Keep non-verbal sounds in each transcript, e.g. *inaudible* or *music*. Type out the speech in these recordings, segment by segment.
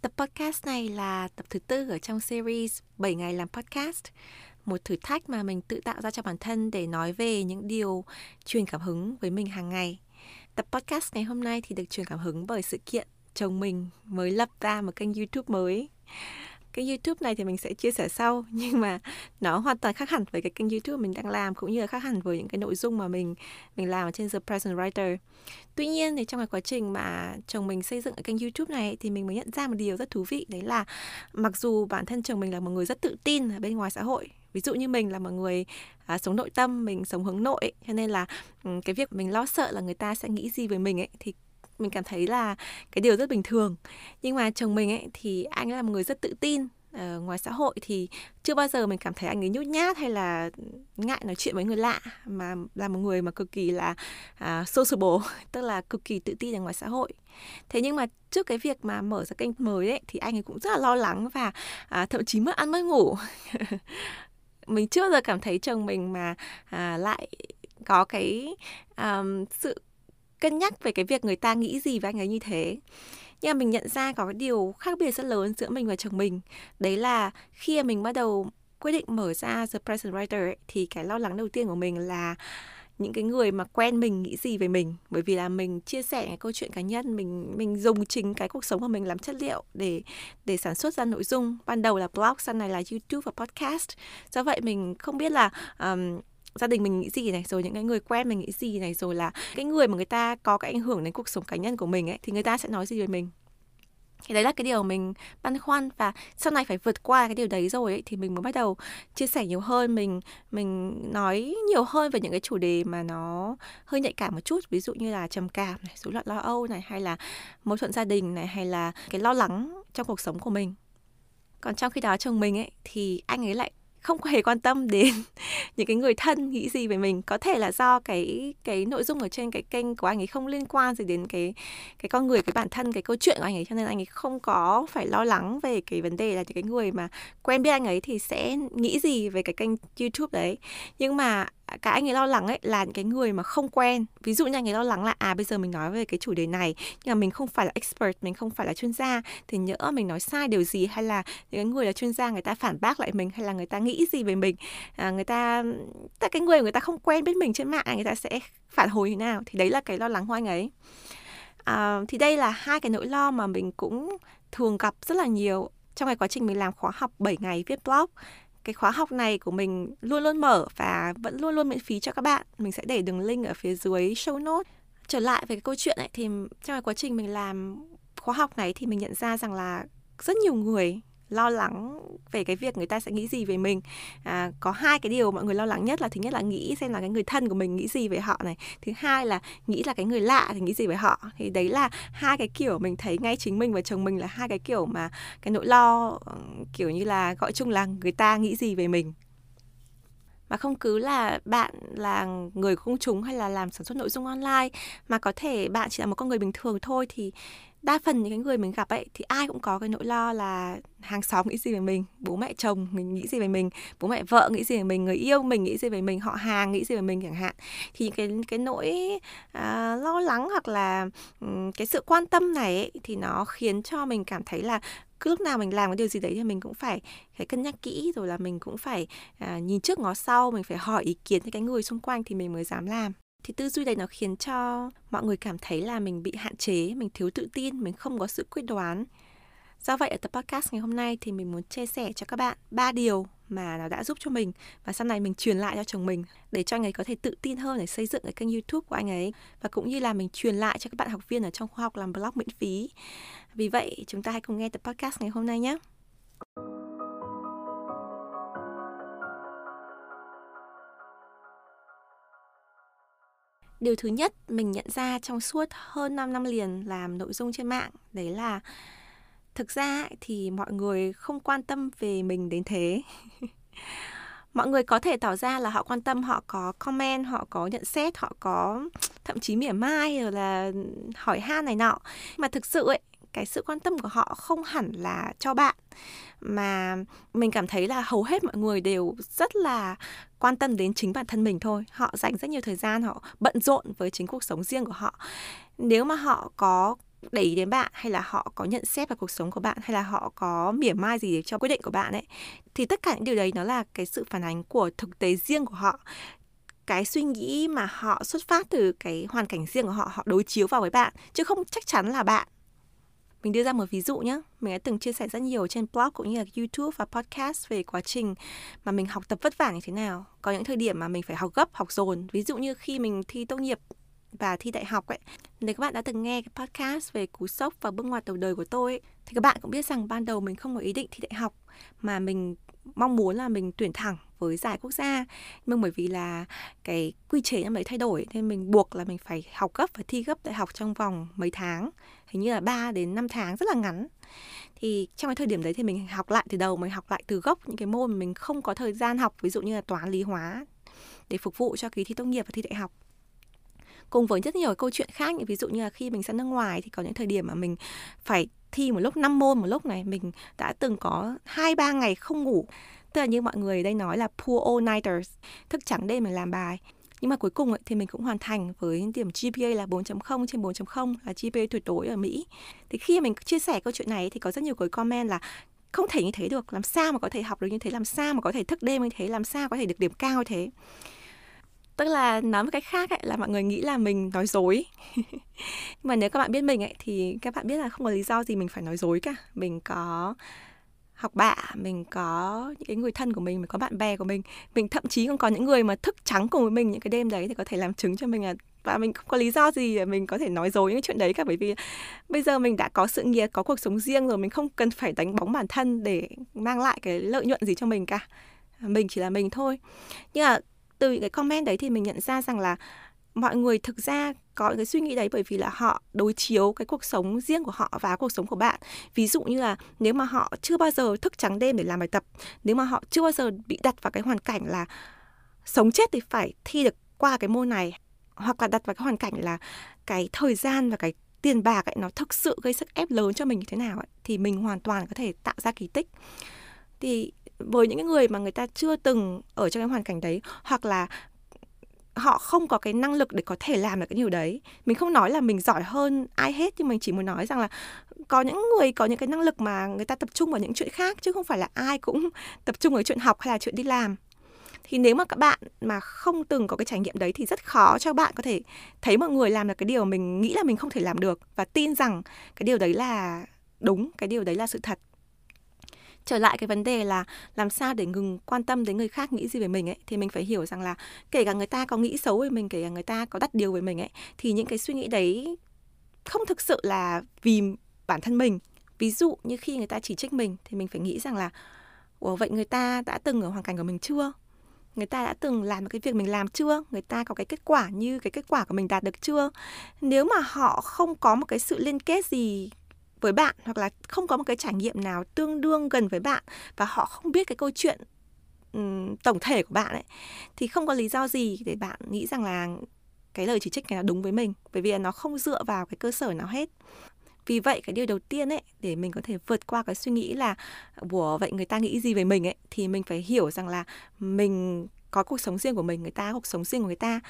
Tập podcast này là tập thứ tư ở trong series 7 ngày làm podcast một thử thách mà mình tự tạo ra cho bản thân để nói về những điều truyền cảm hứng với mình hàng ngày. Tập podcast ngày hôm nay thì được truyền cảm hứng bởi sự kiện chồng mình mới lập ra một kênh YouTube mới kênh YouTube này thì mình sẽ chia sẻ sau *laughs* nhưng mà nó hoàn toàn khác hẳn với cái kênh YouTube mình đang làm cũng như là khác hẳn với những cái nội dung mà mình mình làm ở trên The Present Writer. Tuy nhiên thì trong cái quá trình mà chồng mình xây dựng ở kênh YouTube này thì mình mới nhận ra một điều rất thú vị đấy là mặc dù bản thân chồng mình là một người rất tự tin ở bên ngoài xã hội ví dụ như mình là một người à, sống nội tâm mình sống hướng nội ấy, cho nên là ừ, cái việc mình lo sợ là người ta sẽ nghĩ gì về mình ấy thì mình cảm thấy là cái điều rất bình thường. Nhưng mà chồng mình ấy thì anh là một người rất tự tin ở ngoài xã hội thì chưa bao giờ mình cảm thấy anh ấy nhút nhát hay là ngại nói chuyện với người lạ mà là một người mà cực kỳ là uh, sociable *laughs* tức là cực kỳ tự tin ở ngoài xã hội. Thế nhưng mà trước cái việc mà mở ra kênh mới ấy thì anh ấy cũng rất là lo lắng và uh, thậm chí mất ăn mất ngủ. *laughs* Mình chưa bao giờ cảm thấy chồng mình mà uh, lại có cái um, sự cân nhắc về cái việc người ta nghĩ gì về anh ấy như thế. Nhưng mà mình nhận ra có cái điều khác biệt rất lớn giữa mình và chồng mình. Đấy là khi mà mình bắt đầu quyết định mở ra The Present Writer ấy, thì cái lo lắng đầu tiên của mình là những cái người mà quen mình nghĩ gì về mình. Bởi vì là mình chia sẻ cái câu chuyện cá nhân mình mình dùng chính cái cuộc sống của mình làm chất liệu để để sản xuất ra nội dung. Ban đầu là blog sau này là youtube và podcast. Do vậy mình không biết là um, gia đình mình nghĩ gì này rồi những cái người quen mình nghĩ gì này rồi là cái người mà người ta có cái ảnh hưởng đến cuộc sống cá nhân của mình ấy thì người ta sẽ nói gì về mình? Thì đấy là cái điều mình băn khoăn và sau này phải vượt qua cái điều đấy rồi ấy, thì mình mới bắt đầu chia sẻ nhiều hơn. Mình mình nói nhiều hơn về những cái chủ đề mà nó hơi nhạy cảm một chút ví dụ như là trầm cảm này rối loạn lo âu này hay là mâu thuẫn gia đình này hay là cái lo lắng trong cuộc sống của mình. Còn trong khi đó chồng mình ấy thì anh ấy lại không hề quan tâm đến *laughs* những cái người thân nghĩ gì về mình. Có thể là do cái cái nội dung ở trên cái kênh của anh ấy không liên quan gì đến cái cái con người, cái bản thân, cái câu chuyện của anh ấy, cho nên anh ấy không có phải lo lắng về cái vấn đề là những cái người mà quen biết anh ấy thì sẽ nghĩ gì về cái kênh YouTube đấy. Nhưng mà cả anh ấy lo lắng ấy là những cái người mà không quen. Ví dụ như anh ấy lo lắng là à bây giờ mình nói về cái chủ đề này nhưng mà mình không phải là expert mình không phải là chuyên gia thì nhỡ mình nói sai điều gì hay là những cái người là chuyên gia người ta phản bác lại mình hay là người ta nghĩ gì về mình à, người ta tất cái người người ta không quen biết mình trên mạng người ta sẽ phản hồi như nào? Thì đấy là cái lo lắng của anh ấy. À, thì đây là hai cái nỗi lo mà mình cũng thường gặp rất là nhiều trong cái quá trình mình làm khóa học 7 ngày viết blog cái khóa học này của mình luôn luôn mở và vẫn luôn luôn miễn phí cho các bạn. Mình sẽ để đường link ở phía dưới show note. Trở lại về cái câu chuyện này thì trong cái quá trình mình làm khóa học này thì mình nhận ra rằng là rất nhiều người lo lắng về cái việc người ta sẽ nghĩ gì về mình. À, có hai cái điều mọi người lo lắng nhất là thứ nhất là nghĩ xem là cái người thân của mình nghĩ gì về họ này. Thứ hai là nghĩ là cái người lạ thì nghĩ gì về họ. Thì đấy là hai cái kiểu mình thấy ngay chính mình và chồng mình là hai cái kiểu mà cái nỗi lo kiểu như là gọi chung là người ta nghĩ gì về mình. Mà không cứ là bạn là người công chúng hay là làm sản xuất nội dung online mà có thể bạn chỉ là một con người bình thường thôi thì đa phần những cái người mình gặp ấy thì ai cũng có cái nỗi lo là hàng xóm nghĩ gì về mình bố mẹ chồng mình nghĩ gì về mình bố mẹ vợ nghĩ gì về mình người yêu mình nghĩ gì về mình họ hàng nghĩ gì về mình chẳng hạn. Thì cái cái nỗi à, lo lắng hoặc là um, cái sự quan tâm này ấy, thì nó khiến cho mình cảm thấy là cứ lúc nào mình làm cái điều gì đấy thì mình cũng phải phải cân nhắc kỹ rồi là mình cũng phải à, nhìn trước ngó sau mình phải hỏi ý kiến những cái người xung quanh thì mình mới dám làm thì tư duy này nó khiến cho mọi người cảm thấy là mình bị hạn chế, mình thiếu tự tin, mình không có sự quyết đoán. Do vậy, ở tập podcast ngày hôm nay thì mình muốn chia sẻ cho các bạn ba điều mà nó đã giúp cho mình và sau này mình truyền lại cho chồng mình để cho anh ấy có thể tự tin hơn để xây dựng cái kênh youtube của anh ấy và cũng như là mình truyền lại cho các bạn học viên ở trong khoa học làm blog miễn phí. Vì vậy, chúng ta hãy cùng nghe tập podcast ngày hôm nay nhé. Điều thứ nhất mình nhận ra trong suốt hơn 5 năm liền làm nội dung trên mạng, đấy là thực ra thì mọi người không quan tâm về mình đến thế. *laughs* Mọi người có thể tỏ ra là họ quan tâm, họ có comment, họ có nhận xét, họ có thậm chí mỉa mai rồi là hỏi han này nọ. Mà thực sự ấy cái sự quan tâm của họ không hẳn là cho bạn. Mà mình cảm thấy là hầu hết mọi người đều rất là quan tâm đến chính bản thân mình thôi. Họ dành rất nhiều thời gian, họ bận rộn với chính cuộc sống riêng của họ. Nếu mà họ có để ý đến bạn hay là họ có nhận xét vào cuộc sống của bạn hay là họ có mỉa mai gì cho quyết định của bạn ấy, thì tất cả những điều đấy nó là cái sự phản ánh của thực tế riêng của họ. Cái suy nghĩ mà họ xuất phát từ cái hoàn cảnh riêng của họ họ đối chiếu vào với bạn, chứ không chắc chắn là bạn mình đưa ra một ví dụ nhé mình đã từng chia sẻ rất nhiều trên blog cũng như là youtube và podcast về quá trình mà mình học tập vất vả như thế nào. Có những thời điểm mà mình phải học gấp học dồn. Ví dụ như khi mình thi tốt nghiệp và thi đại học ấy. Nếu các bạn đã từng nghe cái podcast về cú sốc và bước ngoặt đầu đời của tôi ấy, thì các bạn cũng biết rằng ban đầu mình không có ý định thi đại học mà mình mong muốn là mình tuyển thẳng với giải quốc gia. Nhưng bởi vì là cái quy chế năm đấy thay đổi, nên mình buộc là mình phải học gấp và thi gấp đại học trong vòng mấy tháng. Hình như là 3 đến 5 tháng, rất là ngắn. Thì trong cái thời điểm đấy thì mình học lại từ đầu, mình học lại từ gốc những cái môn mà mình không có thời gian học, ví dụ như là toán, lý hóa để phục vụ cho kỳ thi tốt nghiệp và thi đại học cùng với rất nhiều câu chuyện khác. Như ví dụ như là khi mình sang nước ngoài thì có những thời điểm mà mình phải thi một lúc 5 môn một lúc này mình đã từng có hai ba ngày không ngủ. Tức là như mọi người đây nói là poor all nighters thức trắng đêm để làm bài. Nhưng mà cuối cùng ấy, thì mình cũng hoàn thành với điểm GPA là 4.0 trên 4.0 là GPA tuyệt đối ở Mỹ. Thì khi mình chia sẻ câu chuyện này thì có rất nhiều cái comment là không thể như thế được, làm sao mà có thể học được như thế, làm sao mà có thể thức đêm như thế, làm sao có thể được điểm cao như thế tức là nói một cách khác ấy, là mọi người nghĩ là mình nói dối. *laughs* Nhưng mà nếu các bạn biết mình ấy thì các bạn biết là không có lý do gì mình phải nói dối cả. Mình có học bạ mình có những cái người thân của mình mình có bạn bè của mình. Mình thậm chí còn có những người mà thức trắng cùng với mình những cái đêm đấy thì có thể làm chứng cho mình là và mình không có lý do gì để mình có thể nói dối những chuyện đấy cả. Bởi vì bây giờ mình đã có sự nghiệp có cuộc sống riêng rồi mình không cần phải đánh bóng bản thân để mang lại cái lợi nhuận gì cho mình cả. Mình chỉ là mình thôi. Nhưng mà từ những cái comment đấy thì mình nhận ra rằng là mọi người thực ra có cái suy nghĩ đấy bởi vì là họ đối chiếu cái cuộc sống riêng của họ và cuộc sống của bạn. Ví dụ như là nếu mà họ chưa bao giờ thức trắng đêm để làm bài tập nếu mà họ chưa bao giờ bị đặt vào cái hoàn cảnh là sống chết thì phải thi được qua cái môn này hoặc là đặt vào cái hoàn cảnh là cái thời gian và cái tiền bạc ấy nó thực sự gây sức ép lớn cho mình như thế nào ấy, thì mình hoàn toàn có thể tạo ra kỳ tích. Thì với những người mà người ta chưa từng ở trong cái hoàn cảnh đấy, hoặc là họ không có cái năng lực để có thể làm được cái điều đấy. Mình không nói là mình giỏi hơn ai hết, nhưng mình chỉ muốn nói rằng là có những người có những cái năng lực mà người ta tập trung vào những chuyện khác, chứ không phải là ai cũng tập trung vào chuyện học hay là chuyện đi làm. Thì nếu mà các bạn mà không từng có cái trải nghiệm đấy thì rất khó cho bạn có thể thấy mọi người làm được cái điều mình nghĩ là mình không thể làm được và tin rằng cái điều đấy là đúng, cái điều đấy là sự thật trở lại cái vấn đề là làm sao để ngừng quan tâm đến người khác nghĩ gì về mình ấy, thì mình phải hiểu rằng là kể cả người ta có nghĩ xấu về mình, kể cả người ta có đắt điều về mình ấy, thì những cái suy nghĩ đấy không thực sự là vì bản thân mình ví dụ như khi người ta chỉ trích mình thì mình phải nghĩ rằng là, Ủa, vậy người ta đã từng ở hoàn cảnh của mình chưa? Người ta đã từng làm được cái việc mình làm chưa? Người ta có cái kết quả như cái kết quả của mình đạt được chưa? Nếu mà họ không có một cái sự liên kết gì với bạn hoặc là không có một cái trải nghiệm nào tương đương gần với bạn và họ không biết cái câu chuyện um, tổng thể của bạn ấy thì không có lý do gì để bạn nghĩ rằng là cái lời chỉ trích này là đúng với mình bởi vì là nó không dựa vào cái cơ sở nào hết. Vì vậy cái điều đầu tiên ấy để mình có thể vượt qua cái suy nghĩ là của vậy người ta nghĩ gì về mình ấy? thì mình phải hiểu rằng là mình có cuộc sống riêng của mình người ta có cuộc sống riêng của người ta.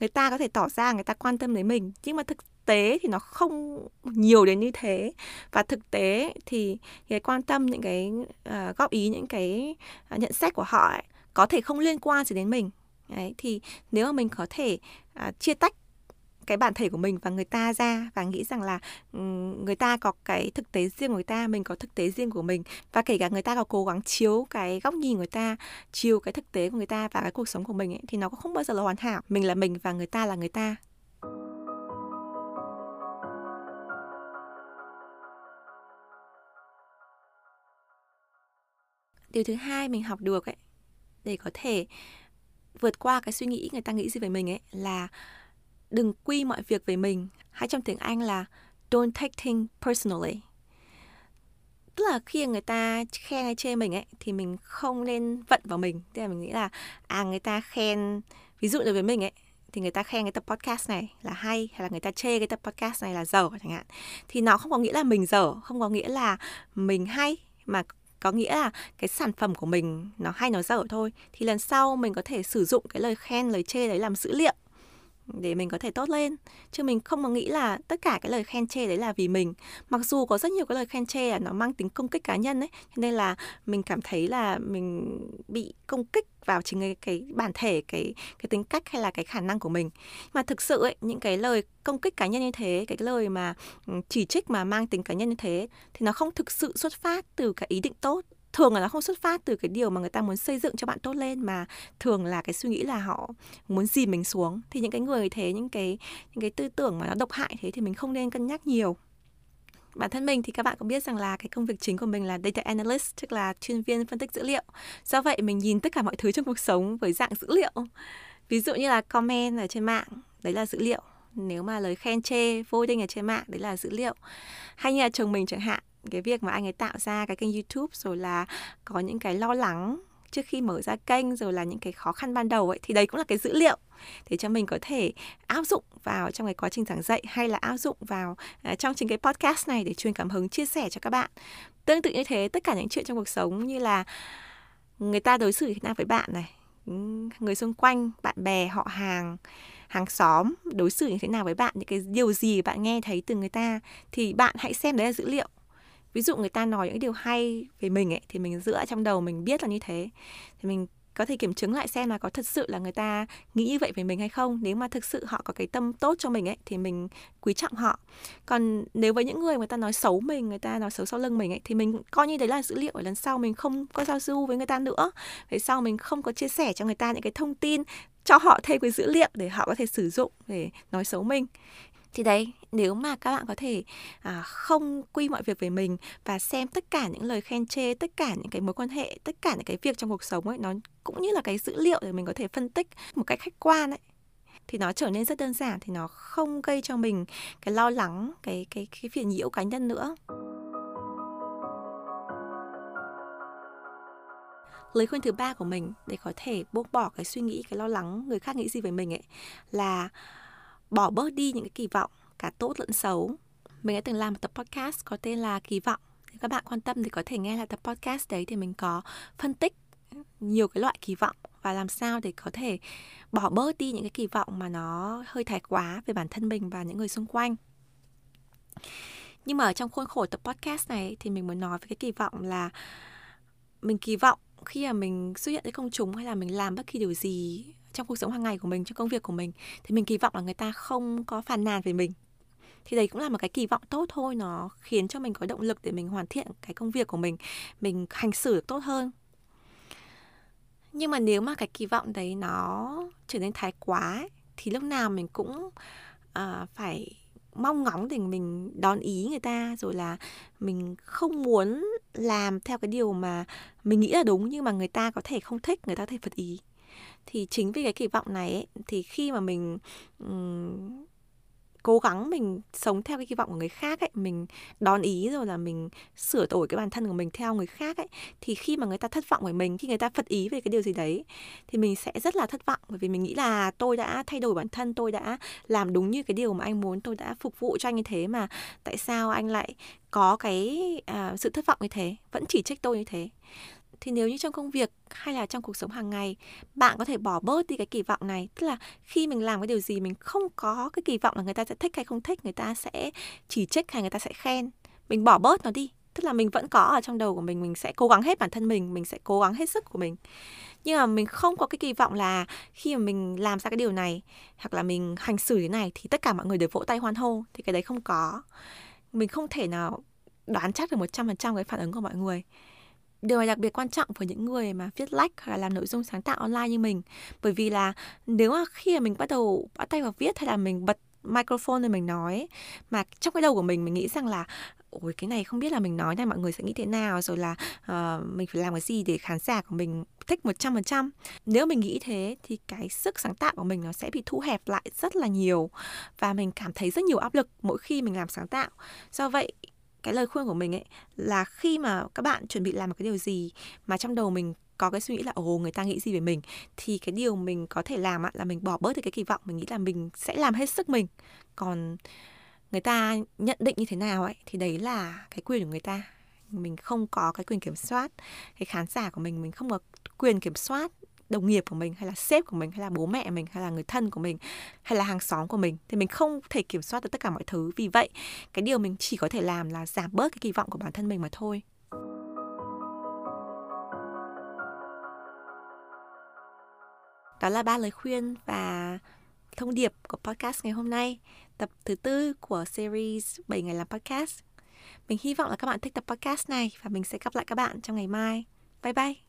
Người ta có thể tỏ ra người ta quan tâm đến mình nhưng mà thực tế thì nó không nhiều đến như thế. Và thực tế thì cái quan tâm những cái uh, góp ý những cái uh, nhận xét của họ ấy, có thể không liên quan gì đến mình. Đấy, thì nếu mà mình có thể uh, chia tách cái bản thể của mình và người ta ra và nghĩ rằng là ừ, người ta có cái thực tế riêng của người ta mình có thực tế riêng của mình và kể cả người ta có cố gắng chiếu cái góc nhìn của người ta chiếu cái thực tế của người ta và cái cuộc sống của mình ấy, thì nó cũng không bao giờ là hoàn hảo. Mình là mình và người ta là người ta. Điều thứ hai mình học được ấy, để có thể vượt qua cái suy nghĩ người ta nghĩ gì về mình ấy, là đừng quy mọi việc về mình. Hay trong tiếng Anh là don't take things personally. Tức là khi người ta khen hay chê mình ấy, thì mình không nên vận vào mình. Tức là mình nghĩ là à người ta khen, ví dụ là với mình ấy, thì người ta khen cái tập podcast này là hay hay là người ta chê cái tập podcast này là dở chẳng hạn. Thì nó không có nghĩa là mình dở, không có nghĩa là mình hay, mà có nghĩa là cái sản phẩm của mình nó hay nó dở thôi. Thì lần sau mình có thể sử dụng cái lời khen, lời chê đấy làm dữ liệu để mình có thể tốt lên. Chứ mình không có nghĩ là tất cả cái lời khen chê đấy là vì mình. Mặc dù có rất nhiều cái lời khen chê là nó mang tính công kích cá nhân ấy cho nên là mình cảm thấy là mình bị công kích vào chính cái, cái bản thể cái cái tính cách hay là cái khả năng của mình. Mà thực sự ấy những cái lời công kích cá nhân như thế cái lời mà ừ, chỉ trích mà mang tính cá nhân như thế thì nó không thực sự xuất phát từ cái ý định tốt thường là nó không xuất phát từ cái điều mà người ta muốn xây dựng cho bạn tốt lên mà thường là cái suy nghĩ là họ muốn dìm mình xuống. Thì những cái người thế, những cái những cái tư tưởng mà nó độc hại thế thì mình không nên cân nhắc nhiều. Bản thân mình thì các bạn cũng biết rằng là cái công việc chính của mình là data analyst, tức là chuyên viên phân tích dữ liệu. Do vậy mình nhìn tất cả mọi thứ trong cuộc sống với dạng dữ liệu. Ví dụ như là comment ở trên mạng, đấy là dữ liệu. Nếu mà lời khen chê vô định ở trên mạng, đấy là dữ liệu. Hay như là chồng mình chẳng hạn cái việc mà anh ấy tạo ra cái kênh YouTube rồi là có những cái lo lắng trước khi mở ra kênh rồi là những cái khó khăn ban đầu ấy thì đấy cũng là cái dữ liệu. Để cho mình có thể áp dụng vào trong cái quá trình giảng dạy hay là áp dụng vào uh, trong chính cái podcast này để truyền cảm hứng chia sẻ cho các bạn. Tương tự như thế tất cả những chuyện trong cuộc sống như là người ta đối xử thế nào với bạn này người xung quanh bạn bè họ hàng hàng xóm đối xử như thế nào với bạn những cái điều gì bạn nghe thấy từ người ta thì bạn hãy xem đấy là dữ liệu ví dụ người ta nói những điều hay về mình ấy, thì mình dựa trong đầu mình biết là như thế. Thì mình có thể kiểm chứng lại xem là có thật sự là người ta nghĩ như vậy về mình hay không. Nếu mà thực sự họ có cái tâm tốt cho mình ấy, thì mình quý trọng họ. Còn nếu với những người người ta nói xấu mình, người ta nói xấu sau lưng mình ấy, thì mình coi như đấy là dữ liệu ở lần sau mình không có giao du với người ta nữa. Về sau mình không có chia sẻ cho người ta những cái thông tin, cho họ thêm cái dữ liệu để họ có thể sử dụng để nói xấu mình thì đấy nếu mà các bạn có thể à, không quy mọi việc về mình và xem tất cả những lời khen chê tất cả những cái mối quan hệ tất cả những cái việc trong cuộc sống ấy nó cũng như là cái dữ liệu để mình có thể phân tích một cách khách quan ấy thì nó trở nên rất đơn giản thì nó không gây cho mình cái lo lắng cái cái cái phiền nhiễu cá nhân nữa. Lời khuyên thứ ba của mình để có thể buông bỏ cái suy nghĩ cái lo lắng người khác nghĩ gì về mình ấy là bỏ bớt đi những cái kỳ vọng, cả tốt lẫn xấu. Mình đã từng làm một tập podcast có tên là kỳ vọng. Nếu các bạn quan tâm thì có thể nghe lại tập podcast đấy thì mình có phân tích nhiều cái loại kỳ vọng và làm sao để có thể bỏ bớt đi những cái kỳ vọng mà nó hơi thái quá về bản thân mình và những người xung quanh. Nhưng mà ở trong khuôn khổ tập podcast này thì mình muốn nói về cái kỳ vọng là mình kỳ vọng khi mà mình xuất hiện với công chúng hay là mình làm bất kỳ điều gì trong cuộc sống hàng ngày của mình trong công việc của mình thì mình kỳ vọng là người ta không có phàn nàn về mình. Thì đấy cũng là một cái kỳ vọng tốt thôi nó khiến cho mình có động lực để mình hoàn thiện cái công việc của mình mình hành xử được tốt hơn. Nhưng mà nếu mà cái kỳ vọng đấy nó trở nên thái quá ấy, thì lúc nào mình cũng uh, phải mong ngóng để mình đón ý người ta rồi là mình không muốn làm theo cái điều mà mình nghĩ là đúng nhưng mà người ta có thể không thích người ta có thể phật ý thì chính vì cái kỳ vọng này ấy, thì khi mà mình um, cố gắng mình sống theo cái kỳ vọng của người khác ấy mình đón ý rồi là mình sửa đổi cái bản thân của mình theo người khác ấy thì khi mà người ta thất vọng với mình khi người ta phật ý về cái điều gì đấy thì mình sẽ rất là thất vọng. Bởi vì mình nghĩ là tôi đã thay đổi bản thân tôi đã làm đúng như cái điều mà anh muốn tôi đã phục vụ cho anh như thế mà tại sao anh lại có cái uh, sự thất vọng như thế? Vẫn chỉ trích tôi như thế thì nếu như trong công việc hay là trong cuộc sống hàng ngày, bạn có thể bỏ bớt đi cái kỳ vọng này, tức là khi mình làm cái điều gì mình không có cái kỳ vọng là người ta sẽ thích hay không thích, người ta sẽ chỉ trích hay người ta sẽ khen, mình bỏ bớt nó đi. Tức là mình vẫn có ở trong đầu của mình mình sẽ cố gắng hết bản thân mình mình sẽ cố gắng hết sức của mình. Nhưng mà mình không có cái kỳ vọng là khi mà mình làm ra cái điều này, hoặc là mình hành xử thế này, thì tất cả mọi người đều vỗ tay hoan hô, thì cái đấy không có. Mình không thể nào đoán chắc được một trăm phần trăm cái phản ứng của mọi người điều này đặc biệt quan trọng với những người mà viết lách hoặc là làm nội dung sáng tạo online như mình. Bởi vì là nếu mà khi mà mình bắt đầu bắt tay vào viết hay là mình bật microphone để mình nói mà trong cái đầu của mình mình nghĩ rằng là ôi cái này không biết là mình nói này mọi người sẽ nghĩ thế nào rồi là uh, mình phải làm cái gì để khán giả của mình thích một trăm phần trăm. Nếu mình nghĩ thế thì cái sức sáng tạo của mình nó sẽ bị thu hẹp lại rất là nhiều và mình cảm thấy rất nhiều áp lực mỗi khi mình làm sáng tạo. Do vậy cái lời khuyên của mình ấy là khi mà các bạn chuẩn bị làm một cái điều gì mà trong đầu mình có cái suy nghĩ là, ồ, người ta nghĩ gì về mình? Thì cái điều mình có thể làm là mình bỏ bớt được cái kỳ vọng, mình nghĩ là mình sẽ làm hết sức mình. Còn người ta nhận định như thế nào ấy thì đấy là cái quyền của người ta. Mình không có cái quyền kiểm soát. Cái khán giả của mình mình không có quyền kiểm soát đồng nghiệp của mình, hay là sếp của mình, hay là bố mẹ mình, hay là người thân của mình, hay là hàng xóm của mình, thì mình không thể kiểm soát được tất cả mọi thứ. Vì vậy, cái điều mình chỉ có thể làm là giảm bớt cái kỳ vọng của bản thân mình mà thôi. Đó là ba lời khuyên và thông điệp của podcast ngày hôm nay, tập thứ tư của series 7 ngày làm podcast. Mình hy vọng là các bạn thích tập podcast này và mình sẽ gặp lại các bạn trong ngày mai. Bye bye!